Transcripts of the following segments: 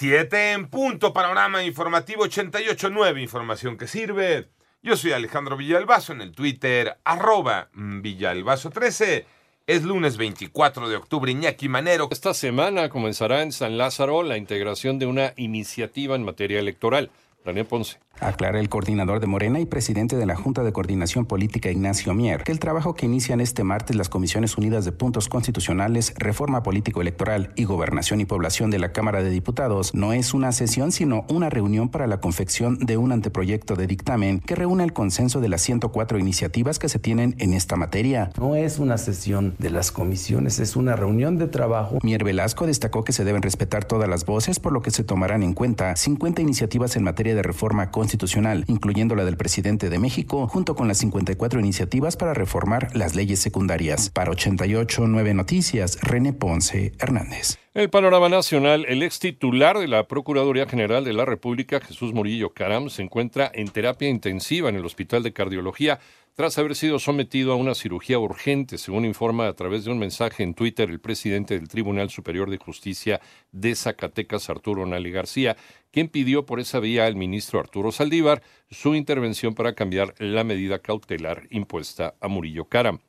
Siete en punto, panorama informativo 88.9, información que sirve. Yo soy Alejandro Villalbazo en el Twitter, arroba Villalbazo13. Es lunes 24 de octubre, Iñaki Manero. Esta semana comenzará en San Lázaro la integración de una iniciativa en materia electoral. Daniel Ponce. Aclara el coordinador de Morena y presidente de la Junta de Coordinación Política, Ignacio Mier, que el trabajo que inician este martes las Comisiones Unidas de Puntos Constitucionales, Reforma Político-Electoral y Gobernación y Población de la Cámara de Diputados no es una sesión, sino una reunión para la confección de un anteproyecto de dictamen que reúne el consenso de las 104 iniciativas que se tienen en esta materia. No es una sesión de las comisiones, es una reunión de trabajo. Mier Velasco destacó que se deben respetar todas las voces, por lo que se tomarán en cuenta 50 iniciativas en materia de reforma constitucional incluyendo la del presidente de México, junto con las 54 iniciativas para reformar las leyes secundarias. Para 88 Nueve Noticias, René Ponce Hernández. El panorama nacional, el ex titular de la Procuraduría General de la República, Jesús Murillo Caram, se encuentra en terapia intensiva en el Hospital de Cardiología tras haber sido sometido a una cirugía urgente, según informa a través de un mensaje en Twitter el presidente del Tribunal Superior de Justicia de Zacatecas, Arturo Nali García, quien pidió por esa vía al ministro Arturo Saldívar su intervención para cambiar la medida cautelar impuesta a Murillo Caram.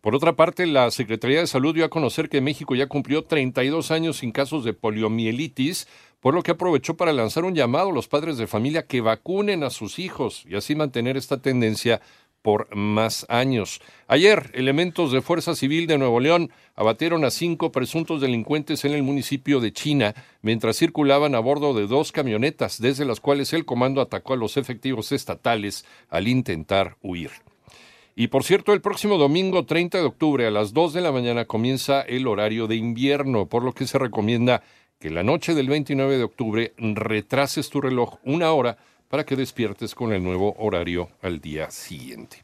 Por otra parte, la Secretaría de Salud dio a conocer que México ya cumplió 32 años sin casos de poliomielitis, por lo que aprovechó para lanzar un llamado a los padres de familia que vacunen a sus hijos y así mantener esta tendencia por más años. Ayer, elementos de Fuerza Civil de Nuevo León abatieron a cinco presuntos delincuentes en el municipio de China mientras circulaban a bordo de dos camionetas, desde las cuales el comando atacó a los efectivos estatales al intentar huir. Y por cierto, el próximo domingo 30 de octubre a las 2 de la mañana comienza el horario de invierno, por lo que se recomienda que la noche del 29 de octubre retrases tu reloj una hora para que despiertes con el nuevo horario al día siguiente.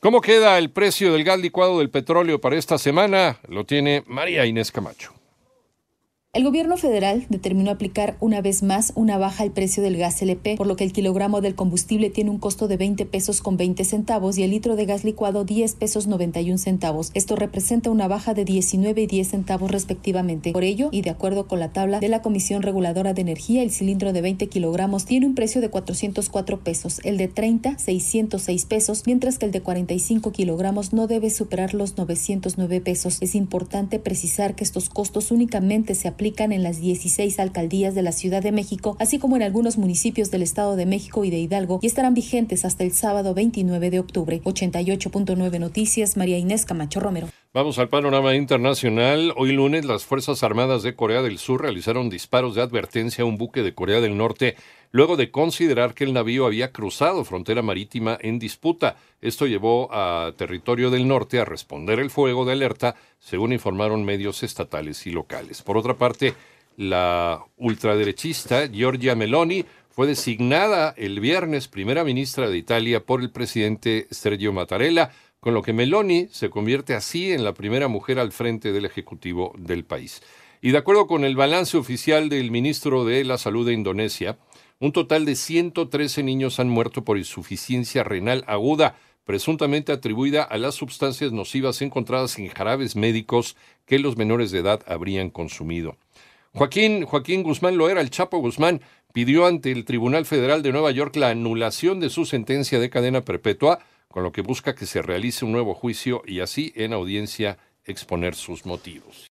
¿Cómo queda el precio del gas licuado del petróleo para esta semana? Lo tiene María Inés Camacho. El gobierno federal determinó aplicar una vez más una baja al precio del gas LP, por lo que el kilogramo del combustible tiene un costo de 20 pesos con 20 centavos y el litro de gas licuado 10 pesos 91 centavos. Esto representa una baja de 19 y 10 centavos respectivamente. Por ello, y de acuerdo con la tabla de la Comisión Reguladora de Energía, el cilindro de 20 kilogramos tiene un precio de 404 pesos, el de 30 606 pesos, mientras que el de 45 kilogramos no debe superar los 909 pesos. Es importante precisar que estos costos únicamente se aplican aplican en las 16 alcaldías de la Ciudad de México, así como en algunos municipios del Estado de México y de Hidalgo, y estarán vigentes hasta el sábado 29 de octubre. 88.9 Noticias, María Inés Camacho Romero. Vamos al panorama internacional. Hoy lunes las Fuerzas Armadas de Corea del Sur realizaron disparos de advertencia a un buque de Corea del Norte luego de considerar que el navío había cruzado frontera marítima en disputa. Esto llevó a territorio del norte a responder el fuego de alerta, según informaron medios estatales y locales. Por otra parte, la ultraderechista Giorgia Meloni fue designada el viernes primera ministra de Italia por el presidente Sergio Mattarella, con lo que Meloni se convierte así en la primera mujer al frente del Ejecutivo del país. Y de acuerdo con el balance oficial del ministro de la Salud de Indonesia, un total de 113 niños han muerto por insuficiencia renal aguda, presuntamente atribuida a las sustancias nocivas encontradas en jarabes médicos que los menores de edad habrían consumido. Joaquín, Joaquín Guzmán Loera, el Chapo Guzmán, pidió ante el Tribunal Federal de Nueva York la anulación de su sentencia de cadena perpetua, con lo que busca que se realice un nuevo juicio y así en audiencia exponer sus motivos.